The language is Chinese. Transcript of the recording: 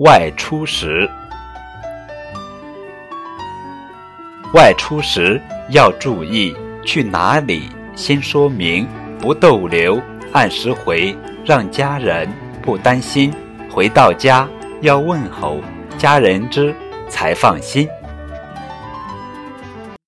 外出时外出时要注意去哪里先说明不逗留按时回让家人不担心回到家要问候家人知才放心。